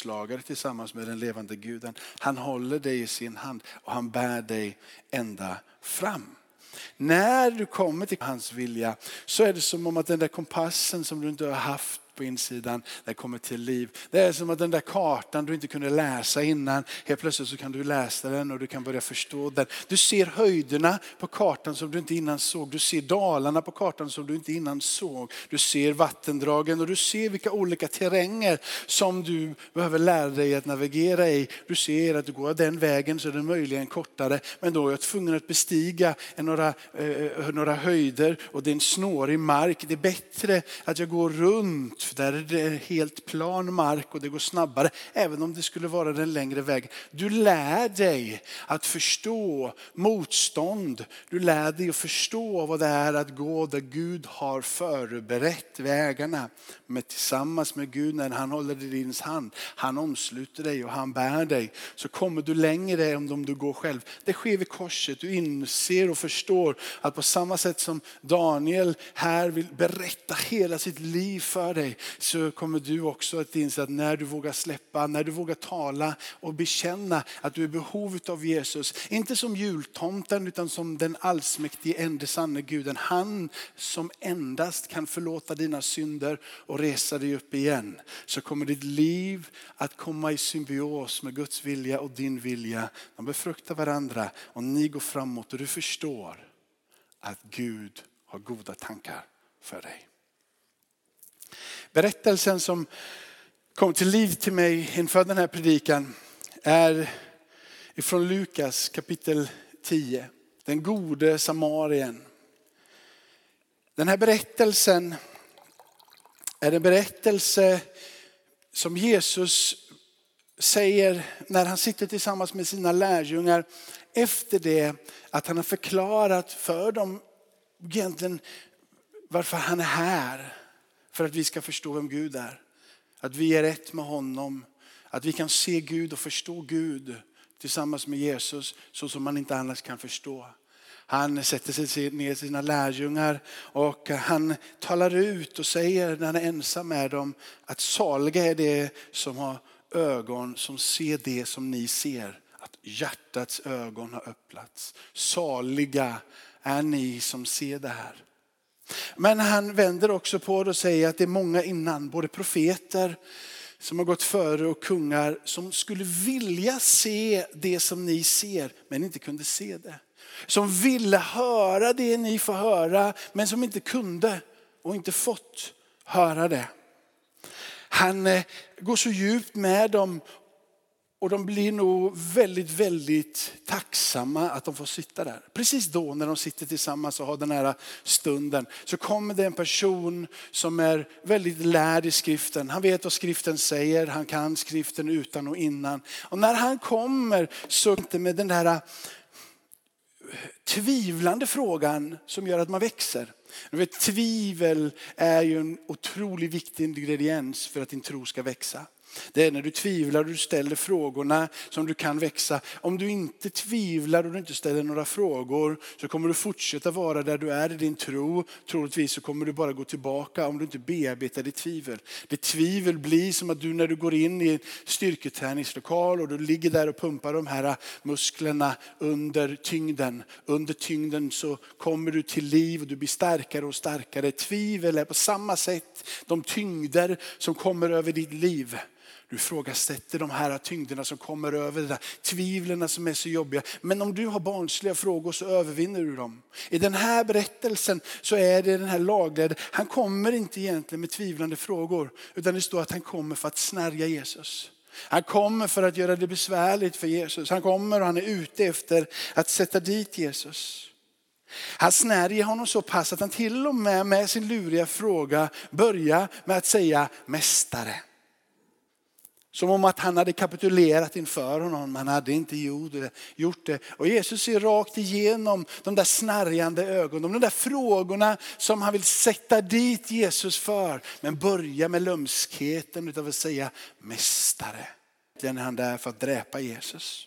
slagare tillsammans med den levande guden. Han håller dig i sin hand och han bär dig ända fram. När du kommer till hans vilja så är det som om att den där kompassen som du inte har haft på insidan, den kommer till liv. Det är som att den där kartan du inte kunde läsa innan, helt plötsligt så kan du läsa den och du kan börja förstå den. Du ser höjderna på kartan som du inte innan såg. Du ser dalarna på kartan som du inte innan såg. Du ser vattendragen och du ser vilka olika terränger som du behöver lära dig att navigera i. Du ser att du går den vägen så är den möjligen kortare, men då är jag tvungen att bestiga några, eh, eh, några höjder och det är en snårig mark. Det är bättre att jag går runt där är det helt plan mark och det går snabbare, även om det skulle vara den längre vägen. Du lär dig att förstå motstånd. Du lär dig att förstå vad det är att gå där Gud har förberett vägarna. Men tillsammans med Gud, när han håller i din hand, han omsluter dig och han bär dig, så kommer du längre än om du går själv. Det sker vid korset. Du inser och förstår att på samma sätt som Daniel här vill berätta hela sitt liv för dig, så kommer du också att inse att när du vågar släppa, när du vågar tala och bekänna att du är i behov av Jesus. Inte som jultomten utan som den allsmäktige ende sanne guden. Han som endast kan förlåta dina synder och resa dig upp igen. Så kommer ditt liv att komma i symbios med Guds vilja och din vilja. De befruktar varandra och ni går framåt och du förstår att Gud har goda tankar för dig. Berättelsen som kom till liv till mig inför den här predikan är ifrån Lukas kapitel 10. Den gode samarien. Den här berättelsen är en berättelse som Jesus säger när han sitter tillsammans med sina lärjungar efter det att han har förklarat för dem egentligen varför han är här för att vi ska förstå vem Gud är. Att vi är ett med honom. Att vi kan se Gud och förstå Gud tillsammans med Jesus så som man inte annars kan förstå. Han sätter sig ner sina lärjungar och han talar ut och säger när han är ensam med dem att saliga är det som har ögon som ser det som ni ser. Att hjärtats ögon har öppnats. Saliga är ni som ser det här. Men han vänder också på det och säger att det är många innan, både profeter som har gått före och kungar som skulle vilja se det som ni ser men inte kunde se det. Som ville höra det ni får höra men som inte kunde och inte fått höra det. Han eh, går så djupt med dem och de blir nog väldigt, väldigt tacksamma att de får sitta där. Precis då när de sitter tillsammans och har den här stunden så kommer det en person som är väldigt lärd i skriften. Han vet vad skriften säger, han kan skriften utan och innan. Och när han kommer så inte med den där eh, tvivlande frågan som gör att man växer. vet, tvivel är ju en otroligt viktig ingrediens för att din tro ska växa. Det är när du tvivlar och du ställer frågorna som du kan växa. Om du inte tvivlar och du inte ställer några frågor så kommer du fortsätta vara där du är i din tro. Troligtvis så kommer du bara gå tillbaka om du inte bearbetar ditt tvivel. Det tvivel blir som att du när du går in i en styrketräningslokal och du ligger där och pumpar de här musklerna under tyngden. Under tyngden så kommer du till liv och du blir starkare och starkare. Tvivel är på samma sätt de tyngder som kommer över ditt liv. Du ifrågasätter de här tyngderna som kommer över, de där tvivlen som är så jobbiga. Men om du har barnsliga frågor så övervinner du dem. I den här berättelsen så är det den här laglärde, han kommer inte egentligen med tvivlande frågor. Utan det står att han kommer för att snärja Jesus. Han kommer för att göra det besvärligt för Jesus. Han kommer och han är ute efter att sätta dit Jesus. Han snärjer honom så pass att han till och med med sin luriga fråga börjar med att säga mästare. Som om att han hade kapitulerat inför honom, han hade inte gjort det. Och Jesus ser rakt igenom de där snärjande ögonen, de där frågorna som han vill sätta dit Jesus för. Men börja med lömskheten utav att säga mästare. Den är han där för att dräpa Jesus.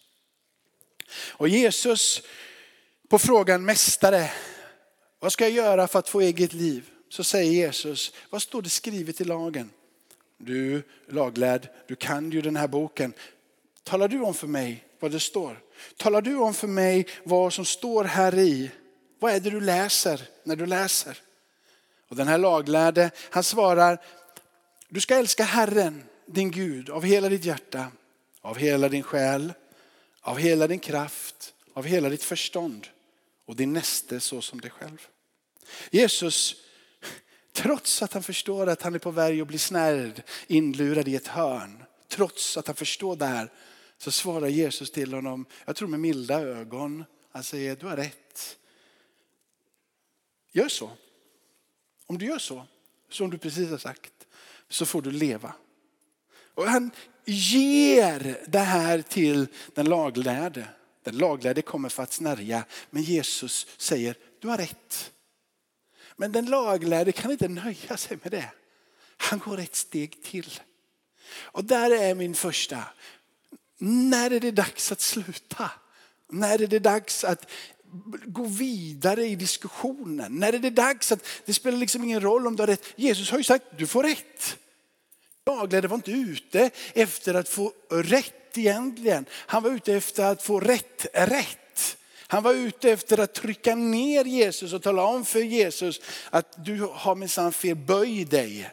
Och Jesus på frågan mästare, vad ska jag göra för att få eget liv? Så säger Jesus, vad står det skrivet i lagen? Du laglärd, du kan ju den här boken. Talar du om för mig vad det står? Talar du om för mig vad som står här i? Vad är det du läser när du läser? Och den här laglärde, han svarar, du ska älska Herren, din Gud, av hela ditt hjärta, av hela din själ, av hela din kraft, av hela ditt förstånd och din näste så som dig själv. Jesus, trots att han förstår att han är på väg att bli snärd, inlurad i ett hörn, trots att han förstår det här, så svarar Jesus till honom, jag tror med milda ögon, han säger du har rätt. Gör så. Om du gör så, som du precis har sagt, så får du leva. Och han ger det här till den laglärde. Den laglärde kommer för att snärja, men Jesus säger du har rätt. Men den laglärde kan inte nöja sig med det. Han går ett steg till. Och där är min första. När är det dags att sluta? När är det dags att gå vidare i diskussionen? När är det dags att, det spelar liksom ingen roll om du har rätt. Jesus har ju sagt, du får rätt. Laglärde var inte ute efter att få rätt egentligen. Han var ute efter att få rätt rätt. Han var ute efter att trycka ner Jesus och tala om för Jesus att du har minsann fel, böj dig.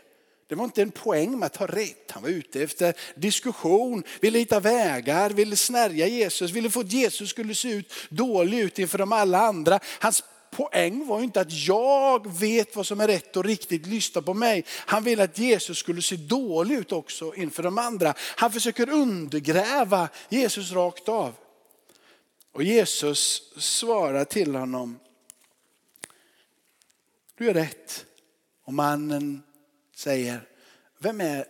Det var inte en poäng med att ha rätt. Han var ute efter diskussion, ville hitta vägar, ville snärja Jesus, ville få att Jesus skulle se ut dålig ut inför de alla andra. Hans poäng var inte att jag vet vad som är rätt och riktigt, lyssna på mig. Han ville att Jesus skulle se dålig ut också inför de andra. Han försöker undergräva Jesus rakt av. Och Jesus svarar till honom, du är rätt. Och mannen säger, vem är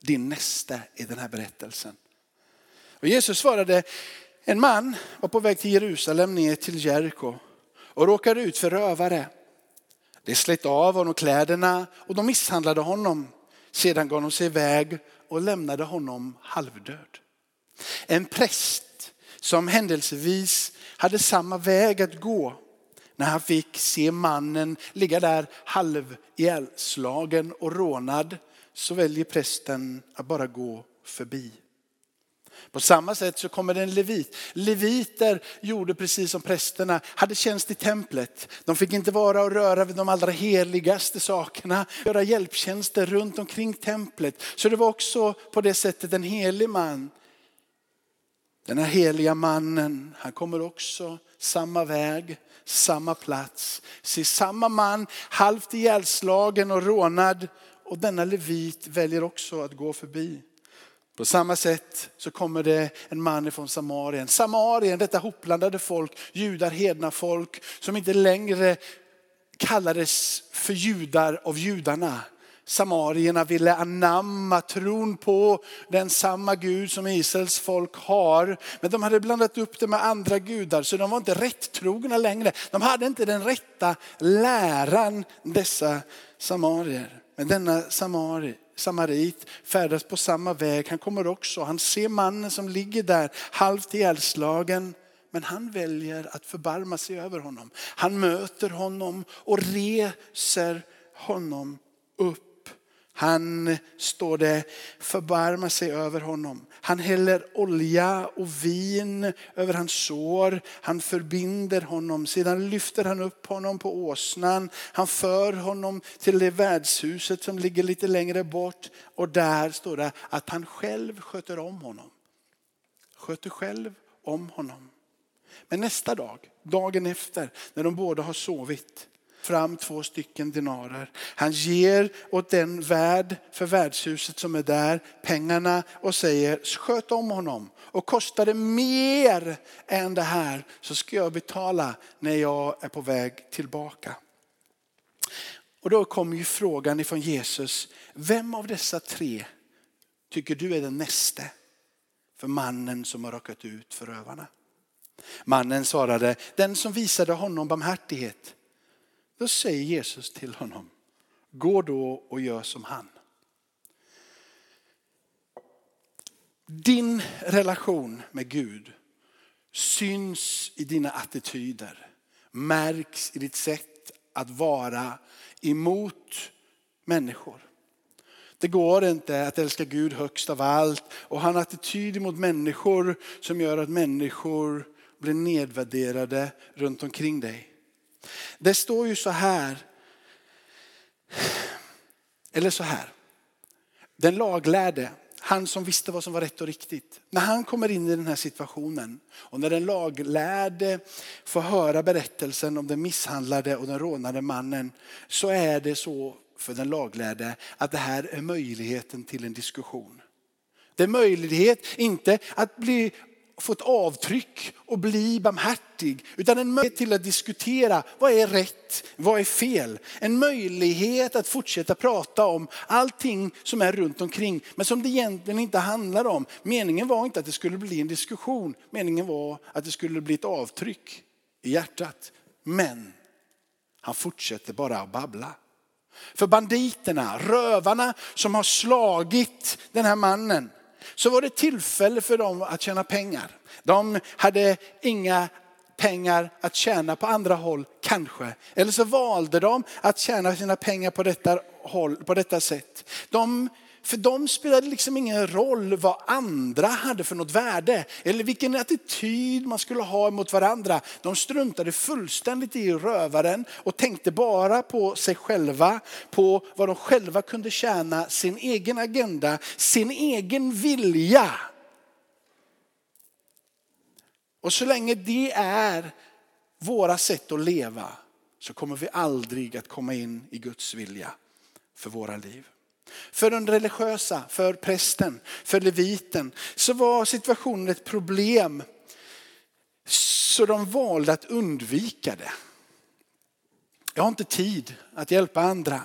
din nästa i den här berättelsen? Och Jesus svarade, en man var på väg till Jerusalem ner till Jeriko och råkade ut för rövare. De slet av honom kläderna och de misshandlade honom. Sedan gav de sig iväg och lämnade honom halvdöd. En präst som händelsevis hade samma väg att gå när han fick se mannen ligga där halv ihjälslagen och rånad så väljer prästen att bara gå förbi. På samma sätt så kommer det en levit. Leviter gjorde precis som prästerna, hade tjänst i templet. De fick inte vara och röra vid de allra heligaste sakerna, göra hjälptjänster runt omkring templet. Så det var också på det sättet en helig man. Den här heliga mannen, han kommer också samma väg, samma plats. Se samma man, halvt ihjälslagen och rånad. Och denna levit väljer också att gå förbi. På samma sätt så kommer det en man ifrån Samarien. Samarien, detta hopblandade folk, judar, hedna folk som inte längre kallades för judar av judarna. Samarierna ville anamma tron på den samma Gud som Israels folk har. Men de hade blandat upp det med andra gudar så de var inte rättrogna längre. De hade inte den rätta läran dessa samarier. Men denna samari, samarit färdas på samma väg. Han kommer också, han ser mannen som ligger där halvt ihjälslagen. Men han väljer att förbarma sig över honom. Han möter honom och reser honom upp. Han, står det, förbarmar sig över honom. Han häller olja och vin över hans sår. Han förbinder honom. Sedan lyfter han upp honom på åsnan. Han för honom till det värdshuset som ligger lite längre bort. Och där står det att han själv sköter om honom. Sköter själv om honom. Men nästa dag, dagen efter, när de båda har sovit, fram två stycken dinarer. Han ger åt den värd för värdshuset som är där pengarna och säger sköt om honom. Och kostar det mer än det här så ska jag betala när jag är på väg tillbaka. Och då kommer ju frågan ifrån Jesus, vem av dessa tre tycker du är den näste för mannen som har råkat ut för rövarna? Mannen svarade, den som visade honom barmhärtighet. Då säger Jesus till honom, gå då och gör som han. Din relation med Gud syns i dina attityder, märks i ditt sätt att vara emot människor. Det går inte att älska Gud högst av allt och ha en attityd mot människor som gör att människor blir nedvärderade runt omkring dig. Det står ju så här, eller så här. Den laglärde, han som visste vad som var rätt och riktigt. När han kommer in i den här situationen och när den laglärde får höra berättelsen om den misshandlade och den rånade mannen så är det så för den laglärde att det här är möjligheten till en diskussion. Det är möjlighet, inte att bli få ett avtryck och bli barmhärtig. Utan en möjlighet till att diskutera vad är rätt, vad är fel. En möjlighet att fortsätta prata om allting som är runt omkring. Men som det egentligen inte handlar om. Meningen var inte att det skulle bli en diskussion. Meningen var att det skulle bli ett avtryck i hjärtat. Men han fortsätter bara att babbla. För banditerna, rövarna som har slagit den här mannen så var det tillfälle för dem att tjäna pengar. De hade inga pengar att tjäna på andra håll, kanske. Eller så valde de att tjäna sina pengar på detta, håll, på detta sätt. De för dem spelade liksom ingen roll vad andra hade för något värde eller vilken attityd man skulle ha mot varandra. De struntade fullständigt i rövaren och tänkte bara på sig själva, på vad de själva kunde tjäna, sin egen agenda, sin egen vilja. Och så länge det är våra sätt att leva så kommer vi aldrig att komma in i Guds vilja för våra liv. För den religiösa, för prästen, för leviten så var situationen ett problem. Så de valde att undvika det. Jag har inte tid att hjälpa andra.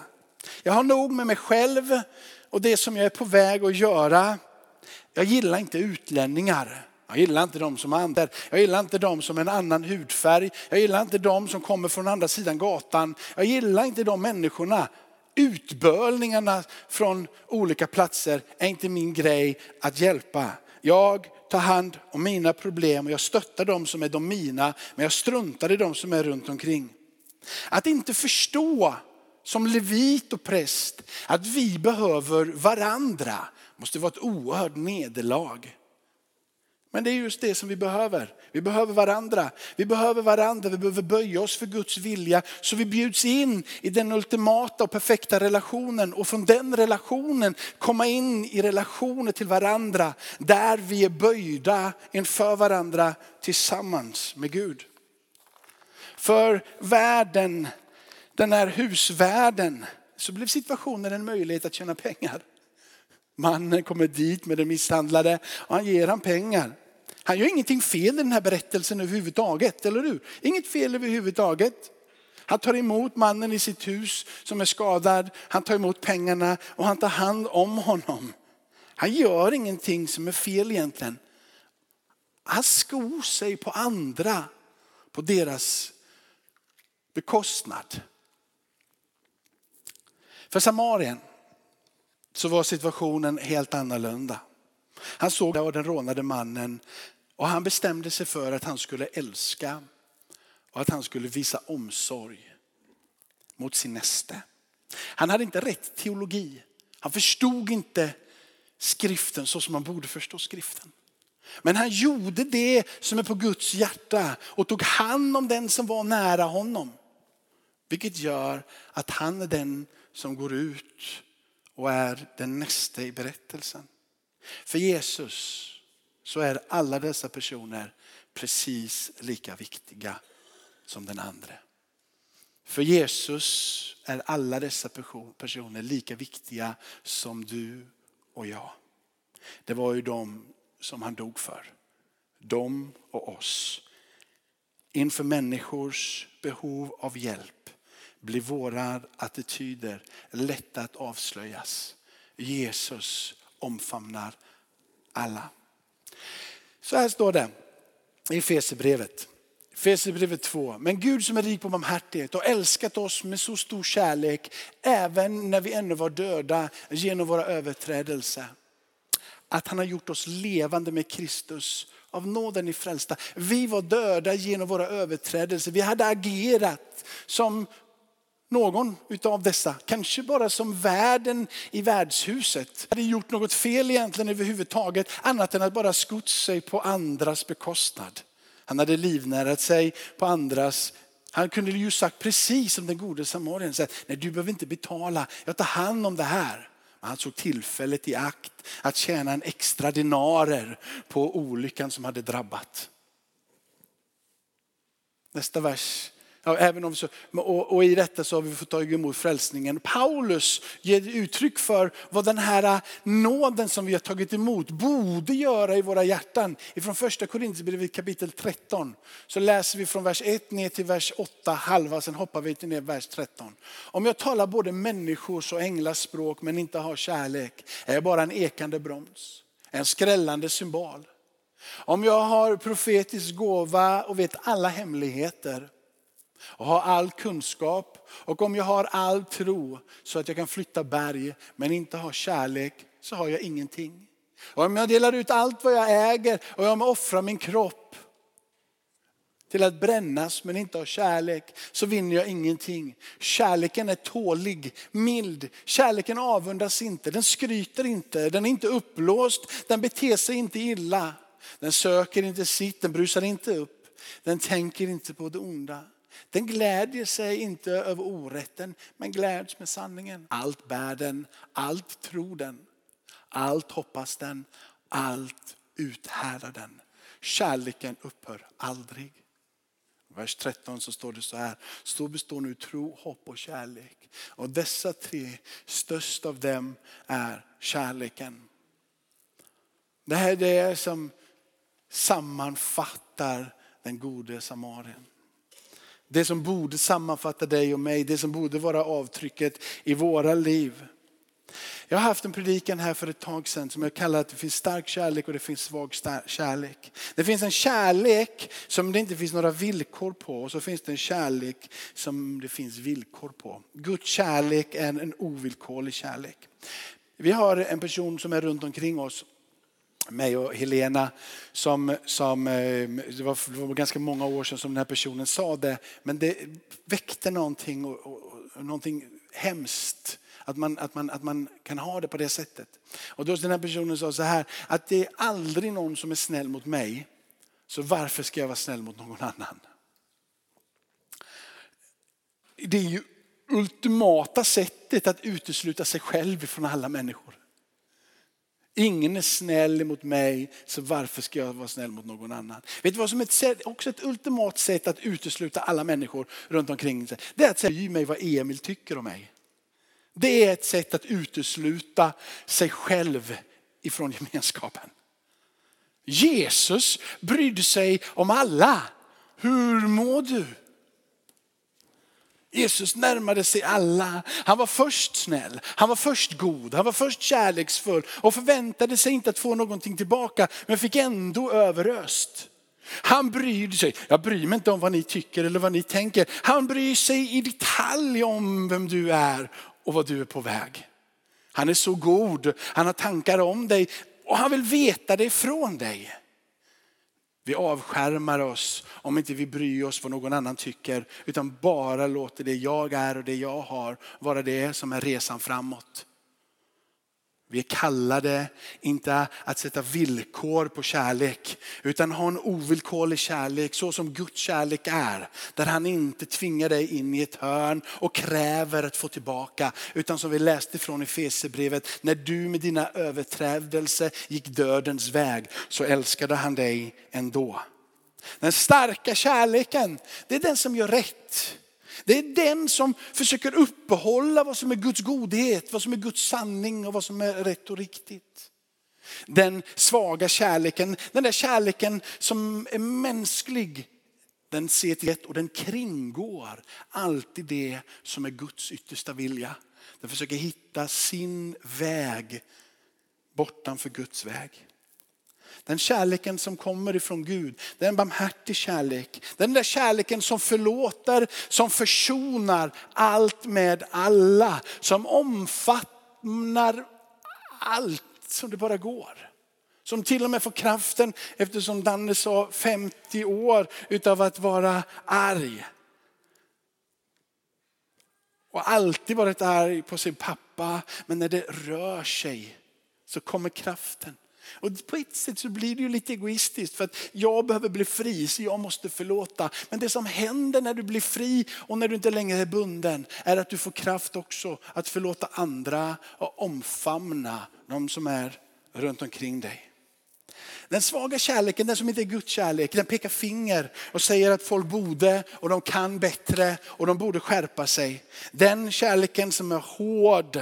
Jag har nog med mig själv och det som jag är på väg att göra. Jag gillar inte utlänningar. Jag gillar inte de som är andra. Jag gillar inte de som har en annan hudfärg. Jag gillar inte de som kommer från andra sidan gatan. Jag gillar inte de människorna utbölningarna från olika platser är inte min grej att hjälpa. Jag tar hand om mina problem och jag stöttar de som är de mina, men jag struntar i de som är runt omkring. Att inte förstå som levit och präst att vi behöver varandra måste vara ett oerhört nederlag. Men det är just det som vi behöver. Vi behöver varandra. Vi behöver varandra. Vi behöver böja oss för Guds vilja. Så vi bjuds in i den ultimata och perfekta relationen. Och från den relationen komma in i relationer till varandra. Där vi är böjda inför varandra tillsammans med Gud. För världen, den här husvärlden, så blev situationen en möjlighet att tjäna pengar. Mannen kommer dit med den misshandlade och han ger han pengar. Han gör ingenting fel i den här berättelsen överhuvudtaget, eller hur? Inget fel överhuvudtaget. Han tar emot mannen i sitt hus som är skadad, han tar emot pengarna och han tar hand om honom. Han gör ingenting som är fel egentligen. Han skor sig på andra, på deras bekostnad. För Samarien så var situationen helt annorlunda. Han såg den rånade mannen och han bestämde sig för att han skulle älska och att han skulle visa omsorg mot sin näste. Han hade inte rätt teologi. Han förstod inte skriften så som man borde förstå skriften. Men han gjorde det som är på Guds hjärta och tog hand om den som var nära honom. Vilket gör att han är den som går ut och är den nästa i berättelsen. För Jesus så är alla dessa personer precis lika viktiga som den andra. För Jesus är alla dessa personer lika viktiga som du och jag. Det var ju de som han dog för. De och oss. Inför människors behov av hjälp blir våra attityder lätta att avslöjas. Jesus omfamnar alla. Så här står det i Fesebrevet. Fesebrevet 2. Men Gud som är rik på barmhärtighet och älskat oss med så stor kärlek även när vi ännu var döda genom våra överträdelser. Att han har gjort oss levande med Kristus. Av nåden i frälsta. Vi var döda genom våra överträdelser. Vi hade agerat som någon utav dessa, kanske bara som värden i värdshuset, hade gjort något fel egentligen överhuvudtaget, annat än att bara skott sig på andras bekostnad. Han hade livnärat sig på andras han kunde ju sagt precis som den gode samarien, nej du behöver inte betala, jag tar hand om det här. Han såg tillfället i akt att tjäna en extra dinarer på olyckan som hade drabbat. Nästa vers Ja, även om så, och, och, i detta så har vi fått ta emot frälsningen. Paulus ger uttryck för vad den här äh, nåden som vi har tagit emot borde göra i våra hjärtan. Ifrån första Korinthierbrevet kapitel 13 så läser vi från vers 1 ner till vers 8 halva, sen hoppar vi till ner vers 13. Om jag talar både människors och änglars språk men inte har kärlek är jag bara en ekande broms, en skrällande symbol. Om jag har profetisk gåva och vet alla hemligheter och har all kunskap och om jag har all tro så att jag kan flytta berg men inte har kärlek så har jag ingenting. Och om jag delar ut allt vad jag äger och om jag offrar min kropp till att brännas men inte har kärlek så vinner jag ingenting. Kärleken är tålig, mild. Kärleken avundas inte, den skryter inte, den är inte uppblåst, den beter sig inte illa. Den söker inte sitt, den brusar inte upp, den tänker inte på det onda. Den glädjer sig inte över orätten, men gläds med sanningen. Allt bär den, allt tror den, allt hoppas den, allt uthärdar den. Kärleken upphör aldrig. Vers 13 så står det så här. Så består nu tro, hopp och kärlek. Och dessa tre, störst av dem är kärleken. Det här är det som sammanfattar den gode samarien. Det som borde sammanfatta dig och mig, det som borde vara avtrycket i våra liv. Jag har haft en predikan här för ett tag sedan som jag kallar att det finns stark kärlek och det finns svag kärlek. Det finns en kärlek som det inte finns några villkor på och så finns det en kärlek som det finns villkor på. Guds kärlek är en ovillkorlig kärlek. Vi har en person som är runt omkring oss mig och Helena. Som, som, eh, det, var, det var ganska många år sedan som den här personen sa det. Men det väckte någonting, och, och, och någonting hemskt. Att man, att, man, att man kan ha det på det sättet. Och då den här personen sa så här, att det är aldrig någon som är snäll mot mig. Så varför ska jag vara snäll mot någon annan? Det är ju ultimata sättet att utesluta sig själv från alla människor. Ingen är snäll mot mig, så varför ska jag vara snäll mot någon annan? Vet du vad som är ett, också ett ultimat sätt att utesluta alla människor runt omkring sig? Det är att säga mig vad Emil tycker om mig. Det är ett sätt att utesluta sig själv ifrån gemenskapen. Jesus brydde sig om alla. Hur mår du? Jesus närmade sig alla. Han var först snäll, han var först god, han var först kärleksfull och förväntade sig inte att få någonting tillbaka men fick ändå överöst. Han bryr sig, jag bryr mig inte om vad ni tycker eller vad ni tänker. Han bryr sig i detalj om vem du är och vad du är på väg. Han är så god, han har tankar om dig och han vill veta det från dig. Vi avskärmar oss om inte vi bryr oss vad någon annan tycker utan bara låter det jag är och det jag har vara det som är resan framåt. Vi är kallade inte att sätta villkor på kärlek utan ha en ovillkorlig kärlek så som Guds kärlek är. Där han inte tvingar dig in i ett hörn och kräver att få tillbaka. Utan som vi läste från Efesierbrevet, när du med dina överträdelser gick dödens väg så älskade han dig ändå. Den starka kärleken, det är den som gör rätt. Det är den som försöker uppehålla vad som är Guds godhet, vad som är Guds sanning och vad som är rätt och riktigt. Den svaga kärleken, den där kärleken som är mänsklig, den ser till rätt och den kringgår alltid det som är Guds yttersta vilja. Den försöker hitta sin väg bortanför Guds väg. Den kärleken som kommer ifrån Gud, det är en barmhärtig kärlek. Den där kärleken som förlåter, som försonar allt med alla. Som omfattar allt som det bara går. Som till och med får kraften, eftersom Danne sa 50 år utav att vara arg. och alltid varit arg på sin pappa. Men när det rör sig så kommer kraften. Och på ett sätt så blir det ju lite egoistiskt för att jag behöver bli fri så jag måste förlåta. Men det som händer när du blir fri och när du inte längre är bunden är att du får kraft också att förlåta andra och omfamna de som är runt omkring dig. Den svaga kärleken, den som inte är Guds kärlek, den pekar finger och säger att folk borde och de kan bättre och de borde skärpa sig. Den kärleken som är hård,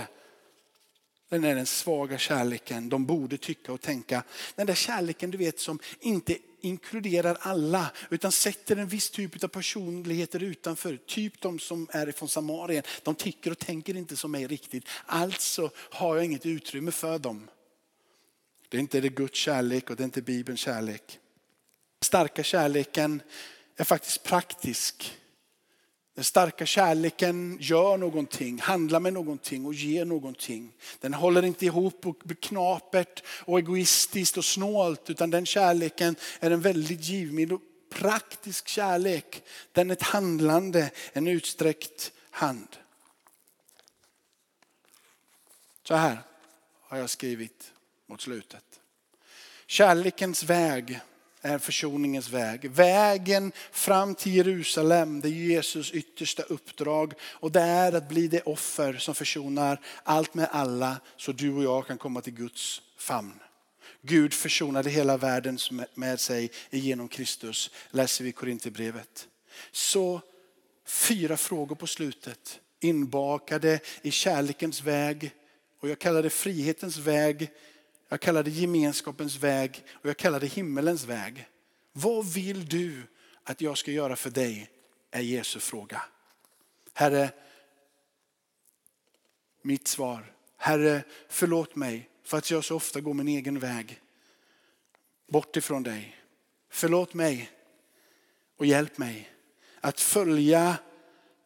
den är den svaga kärleken. De borde tycka och tänka. Den där kärleken du vet som inte inkluderar alla utan sätter en viss typ av personligheter utanför. Typ de som är från Samarien. De tycker och tänker inte som mig riktigt. Alltså har jag inget utrymme för dem. Det är inte det Guds kärlek och det är inte Bibelns kärlek. starka kärleken är faktiskt praktisk. Den starka kärleken gör någonting, handlar med någonting och ger någonting. Den håller inte ihop och blir knapert och egoistiskt och snålt utan den kärleken är en väldigt givmild och praktisk kärlek. Den är ett handlande, en utsträckt hand. Så här har jag skrivit mot slutet. Kärlekens väg är försoningens väg. Vägen fram till Jerusalem, det är Jesus yttersta uppdrag. Och det är att bli det offer som försonar allt med alla så du och jag kan komma till Guds famn. Gud försonade hela världen med sig genom Kristus, läser vi i Korinthierbrevet. Så fyra frågor på slutet, inbakade i kärlekens väg och jag kallar det frihetens väg jag kallar det gemenskapens väg och jag kallar det himmelens väg. Vad vill du att jag ska göra för dig? Är Jesu fråga. Herre, mitt svar. Herre, förlåt mig för att jag så ofta går min egen väg. Bort ifrån dig. Förlåt mig och hjälp mig att följa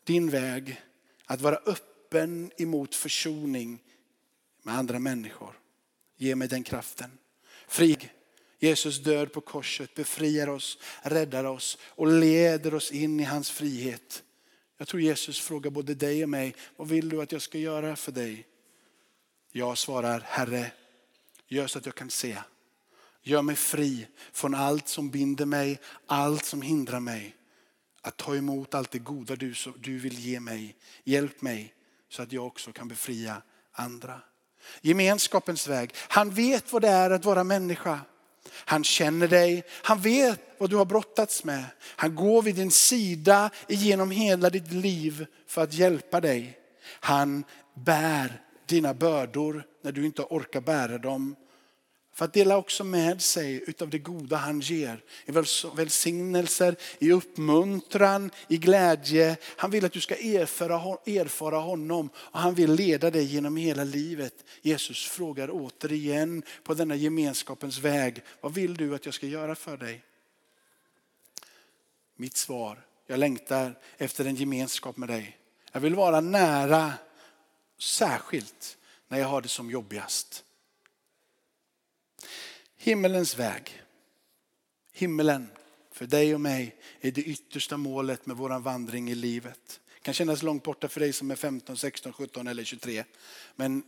din väg. Att vara öppen emot försoning med andra människor. Ge mig den kraften. Fri. Jesus död på korset befriar oss, räddar oss och leder oss in i hans frihet. Jag tror Jesus frågar både dig och mig, vad vill du att jag ska göra för dig? Jag svarar, Herre, gör så att jag kan se. Gör mig fri från allt som binder mig, allt som hindrar mig. Att ta emot allt det goda du, du vill ge mig. Hjälp mig så att jag också kan befria andra. Gemenskapens väg. Han vet vad det är att vara människa. Han känner dig, han vet vad du har brottats med. Han går vid din sida genom hela ditt liv för att hjälpa dig. Han bär dina bördor när du inte orkar bära dem. För att dela också med sig utav det goda han ger. I välsignelser, i uppmuntran, i glädje. Han vill att du ska erfara, honom och han vill leda dig genom hela livet. Jesus frågar återigen på denna gemenskapens väg. Vad vill du att jag ska göra för dig? Mitt svar, jag längtar efter en gemenskap med dig. Jag vill vara nära, särskilt när jag har det som jobbigast. Himmelens väg. Himmelen för dig och mig är det yttersta målet med vår vandring i livet. Det kan kännas långt borta för dig som är 15, 16, 17 eller 23. Men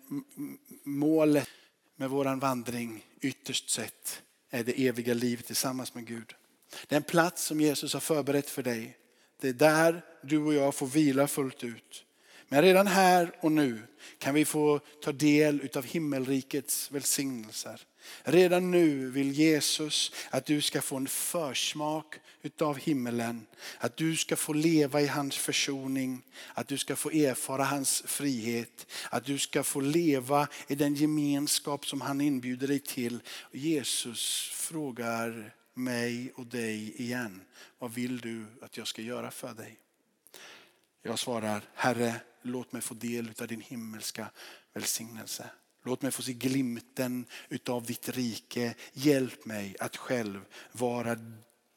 målet med vår vandring ytterst sett är det eviga livet tillsammans med Gud. Det är en plats som Jesus har förberett för dig. Det är där du och jag får vila fullt ut. Men redan här och nu kan vi få ta del av himmelrikets välsignelser. Redan nu vill Jesus att du ska få en försmak utav himmelen. Att du ska få leva i hans försoning. Att du ska få erfara hans frihet. Att du ska få leva i den gemenskap som han inbjuder dig till. Jesus frågar mig och dig igen. Vad vill du att jag ska göra för dig? Jag svarar, Herre, låt mig få del av din himmelska välsignelse. Låt mig få se glimten utav ditt rike. Hjälp mig att själv vara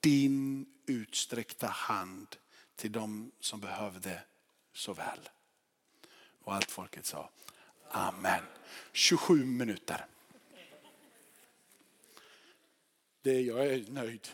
din utsträckta hand till dem som behövde så väl. Och allt folket sa Amen. 27 minuter. Det, jag är nöjd.